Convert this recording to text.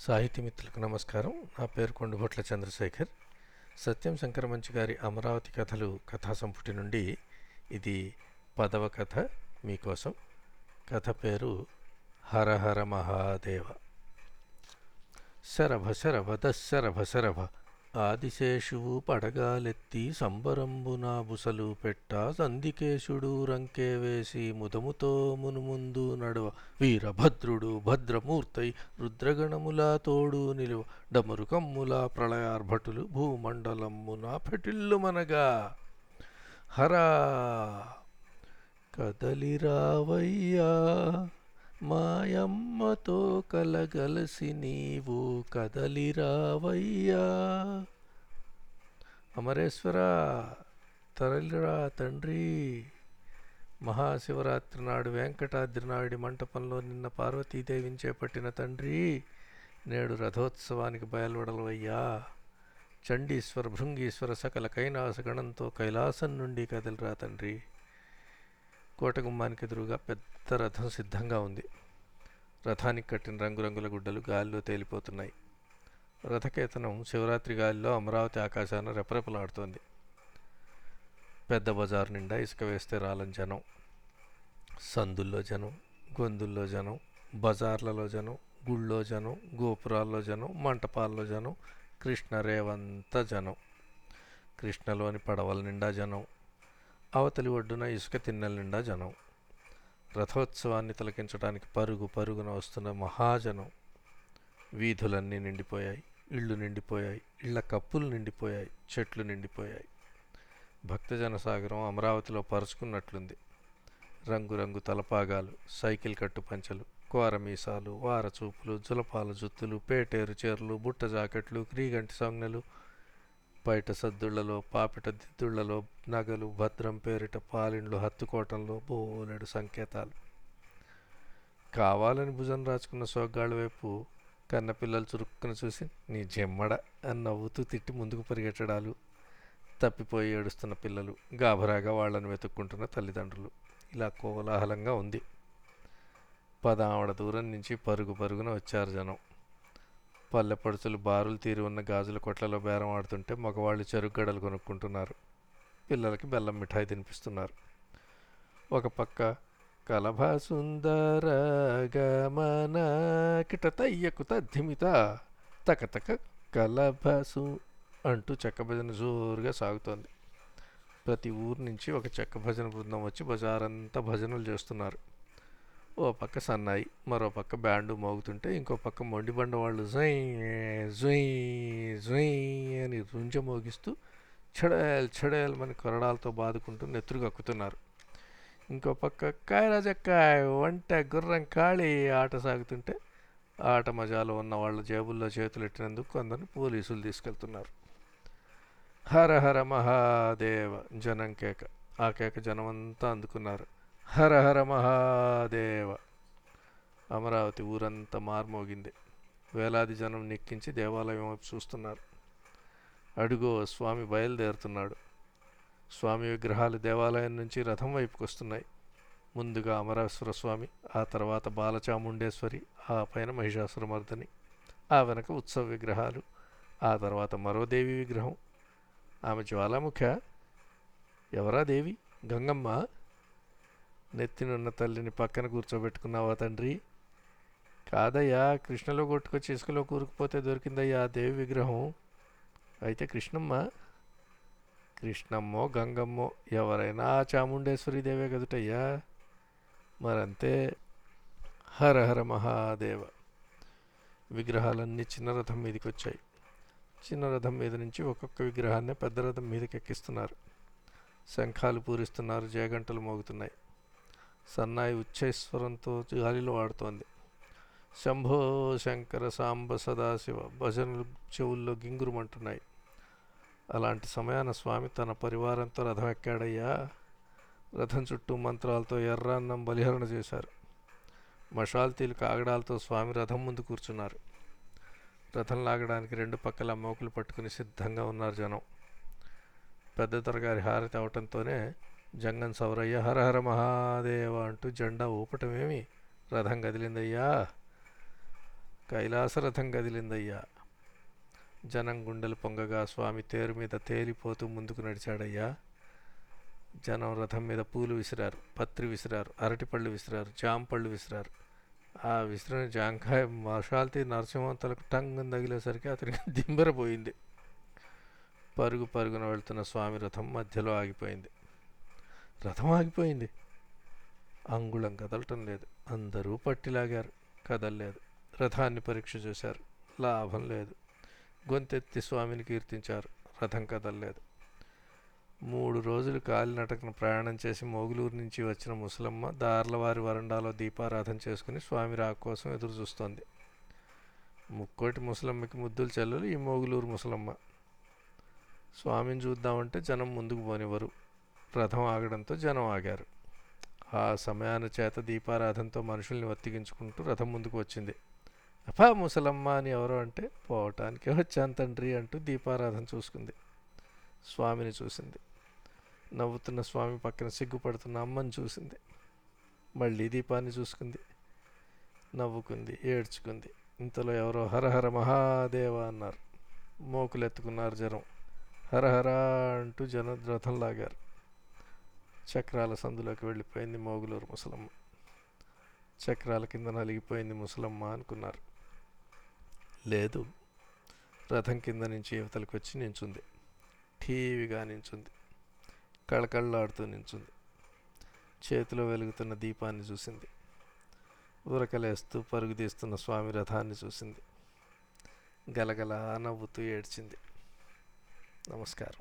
సాహితీ మిత్రులకు నమస్కారం. నా పేరు కొండుభొట్ల చంద్రశేఖర్. సత్యం శంకరమంచి గారి అమరావతి కథలు కథా సంపుటి నుండి ఇది పదవ కథ మీకోసం. కథ పేరు హరహర మహాదేవ. శరభ శరభ దశరభ శరభ ఆదిశేషువు పడగాలెత్తి సంబరంబున బుసలు పెట్ట సందికేశుడు రంకే వేసి ముదముతో మునుముందు నడవ. వీరభద్రుడు భద్రమూర్తై రుద్రగణముల తోడు నిలువ. డమరుకమ్ముల ప్రళయార్భటులు భూమండలమ్మున పెటిల్లుమనగా హరా కదలిరావయ్యా. మాయమ్మతో కలగలసి నీవు కదలిరావయ్యా. అమరేశ్వర తరలిరా తండ్రి. మహాశివరాత్రి నాడు వెంకటాద్రి నాయుడి మంటపంలో నిన్న పార్వతీదేవిని చేపట్టిన తండ్రి నేడు రథోత్సవానికి బయలువడలవయ్యా. చండీశ్వర భృంగీశ్వర సకల కైలాస గణంతో కైలాసం నుండి కదలిరా తండ్రి. కోటగుమ్మానికి ఎదురుగా పెద్ద రథం సిద్ధంగా ఉంది. రథానికి కట్టిన రంగురంగుల గుడ్డలు గాలిలో తేలిపోతున్నాయి. రథకేతనం శివరాత్రి గాలిలో అమరావతి ఆకాశాన రెపరెపలాడుతోంది. పెద్ద బజారు నిండా ఇసుక వేస్తే రాలని జనం సందుల్లో జనం గొంతుల్లో జనం బజార్లలో జనం గుళ్ళో జనం గోపురాల్లో జనం మంటపాల్లో జనం కృష్ణ రేవంత జనం. కృష్ణలోని పడవల నిండా జనం అవతలి ఒడ్డున ఇసుక తిన్నెల నిండా జనం. రథోత్సవాన్ని తిలకించడానికి పరుగు పరుగున వస్తున్న మహాజనం. వీధులన్నీ నిండిపోయాయి ఇళ్ళు నిండిపోయాయి ఇళ్ళ కప్పులు నిండిపోయాయి చెట్లు నిండిపోయాయి. భక్తజన సాగరం అమరావతిలో పరుచుకున్నట్లుంది. రంగురంగు తలపాగాలు సైకిల్ కట్టు పంచలు కోర మీసాలు వారచూపులు జులపాల జుత్తులు పేటేరు చీరలు బుట్ట జాకెట్లు క్రీగంటి సంజ్ఞలు బయట సద్దుళ్ళలో పాపిట దిద్దుళ్ళలో నగలు భద్రం పేరిట పాలిండ్లు హత్తుకోటంలో బోలెడు సంకేతాలు. కావాలని భుజం రాచుకున్న సోగ్గాళ్ళ వైపు కన్నపిల్లలు చురుక్కున చూసి నీ జమ్మడ అని నవ్వుతూ తిట్టి ముందుకు పరిగెట్టడాలు తప్పిపోయి ఏడుస్తున్న పిల్లలు గాభరాగా వాళ్ళని వెతుక్కుంటున్న తల్లిదండ్రులు. ఇలా కోలాహలంగా ఉంది. పదావడ దూరం నుంచి పరుగు పరుగున వచ్చారు జనం. పల్లె పడుచులు బారులు తీరి ఉన్న గాజుల కొట్లలో బేరం ఆడుతుంటే మగవాళ్ళు చెరుగ్గడలు కొనుక్కుంటున్నారు. పిల్లలకి బెల్లం మిఠాయి తినిపిస్తున్నారు. ఒక పక్క కలభ సుందర గమన కిట తయ్యకు తద్ధిమిత తకతక కలభసు అంటూ చెక్క భజన జోరుగా సాగుతోంది. ప్రతి ఊరు నుంచి ఒక చెక్క భజన బృందం వచ్చి బజారంతా భజనలు చేస్తున్నారు. ఓ పక్క సన్నాయి మరో పక్క బ్యాండు మోగుతుంటే ఇంకో పక్క మొండిబండ వాళ్ళు జై జుయ్ జుయ్ అని రుంజ మోగిస్తూ చెడేల్ చెడేల్ మన కొరడాలతో బాదుకుంటూ నెత్తురు కక్కుతున్నారు ఇంకో పక్క కాయరాజక్కాయ్ వంట గుర్రం కాళీ ఆట సాగుతుంటే ఆట మజాలో ఉన్న వాళ్ళ జేబుల్లో చేతులు ఎట్టినందుకు కొందరు పోలీసులు తీసుకెళ్తున్నారు. హర హర మహాదేవ జనం కేక ఆ కేక జనమంతా అందుకున్నారు. హర హర మహాదేవ. అమరావతి ఊరంతా మార్మోగింది. వేలాది జనం నెక్కించి దేవాలయం వైపు చూస్తున్నారు. అడుగో స్వామి బయలుదేరుతున్నాడు. స్వామి విగ్రహాలు దేవాలయం నుంచి రథం వైపుకు వస్తున్నాయి. ముందుగా అమరేశ్వర స్వామి ఆ తర్వాత బాలచాముండేశ్వరి ఆ పైన మహిషాసురమర్దని ఆ వెనక ఉత్సవ విగ్రహాలు ఆ తర్వాత మరో దేవి విగ్రహం. ఆమె జ్వాలాముఖ. ఎవరా దేవి? గంగమ్మ. నెత్తినున్న తల్లిని పక్కన కూర్చోబెట్టుకున్నావా తండ్రి? కాదయ్యా కృష్ణలో కొట్టుకొచ్చి ఇసుకలో కూరుకుపోతే దొరికిందయ్యా ఆ దేవి విగ్రహం. అయితే కృష్ణమ్మ? కృష్ణమ్మో గంగమ్మో ఎవరైనా ఆ చాముండేశ్వరి దేవే కదుటయ్యా? మరంతే హర హర మహాదేవ. విగ్రహాలన్నీ చిన్న రథం మీదకి వచ్చాయి చిన్న రథం మీద నుంచి ఒక్కొక్క విగ్రహాన్ని పెద్ద రథం మీదకి ఎక్కిస్తున్నారు శంఖాలు పూరిస్తున్నారు జయగంటలు మోగుతున్నాయి. సన్నాయి ఉచ్చైస్వరంతో గాలిలో ఆడుతోంది. శంభో శంకర సాంబ సదాశివ భజనలు చెవుల్లో గింగురుమంటున్నాయి. అలాంటి సమయాన స్వామి తన పరివారంతో రథం ఎక్కాడయ్యా రథం చుట్టూ మంత్రాలతో ఎర్రాన్నం బలిహరణ చేశారు. మషాల్తీలు కాగడాలతో స్వామి రథం ముందు కూర్చున్నారు. రథం లాగడానికి రెండు పక్కల మోకులు పట్టుకుని సిద్ధంగా ఉన్నారు జనం. పెద్ద దొరగారి హారతి అవటంతోనే జంగన్ సౌరయ్య హర హర మహాదేవ అంటూ జెండా ఊపటమేమి? రథం కదిలిందయ్యా. కైలాసరథం కదిలిందయ్యా. జనం గుండెలు పొంగగా స్వామి తేరు మీద తేలిపోతూ ముందుకు నడిచాడయ్యా. జనం రథం మీద పూలు విసిరారు పత్రి విసిరారు అరటిపళ్ళు విసిరారు జాంపళ్ళు విసిరారు. ఆ విసిరిన జాంకాయ మషాల్తీ నరసింహంతలకు టంగం తగిలేసరికి అతనికి దింబరపోయింది పరుగు పరుగున వెళ్తున్న స్వామి రథం మధ్యలో ఆగిపోయింది. రథం ఆగిపోయింది అంగుళం కదలటం లేదు. అందరూ పట్టిలాగారు. కదలలేదు. రథాన్ని పరీక్ష చేశారు. లాభం లేదు. గొంతెత్తి స్వామిని కీర్తించారు. రథం కదలలేదు. మూడు రోజులు కాలినటకన ప్రయాణం చేసి మోగులూరు నుంచి వచ్చిన ముసలమ్మ దార్లవారి వరండాలో దీపారాధన చేసుకుని స్వామి రాక కోసం ఎదురు చూస్తోంది. ముక్కోటి ముసలమ్మకి ముద్దులు చెల్లెలు ఈ మోగులూరు ముసలమ్మ. స్వామిని చూద్దామంటే జనం ముందుకు పోనివ్వరు. రథం ఆగడంతో జనం ఆగారు ఆ సమయాన చేత దీపారాధనతో మనుషుల్ని వర్తిగించుకుంటూ రథం ముందుకు వచ్చింది. అపా ముసలమ్మ అని ఎవరో అంటే పోవటానికే వచ్చాను తండ్రి అంటూ దీపారాధన చూసుకుంది. స్వామిని చూసింది. నవ్వుతున్న స్వామి పక్కన సిగ్గుపడుతున్న అమ్మని చూసింది. మళ్ళీ దీపాన్ని చూసుకుంది. నవ్వుకుంది ఏడ్చుకుంది. ఇంతలో ఎవరో హరహర మహాదేవ అన్నారు. మోకులు ఎత్తుకున్నారు జనం హరహరా అంటూ జన రథం లాగారు. చక్రాల సందులోకి వెళ్ళిపోయింది మోగులూరు ముసలమ్మ. చక్రాల కింద నలిగిపోయింది ముసలమ్మ అనుకున్నారు. లేదు రథం కింద నుంచి యువతలకు వచ్చి నించుంది. ఠీవిగా నించుంది. కళకళ్ళాడుతూ నించుంది. చేతిలో వెలుగుతున్న దీపాన్ని చూసింది. ఉరకలేస్తూ పరుగు తీస్తున్న స్వామి రథాన్ని చూసింది. గలగల నవ్వుతూ ఏడ్చింది. నమస్కారం.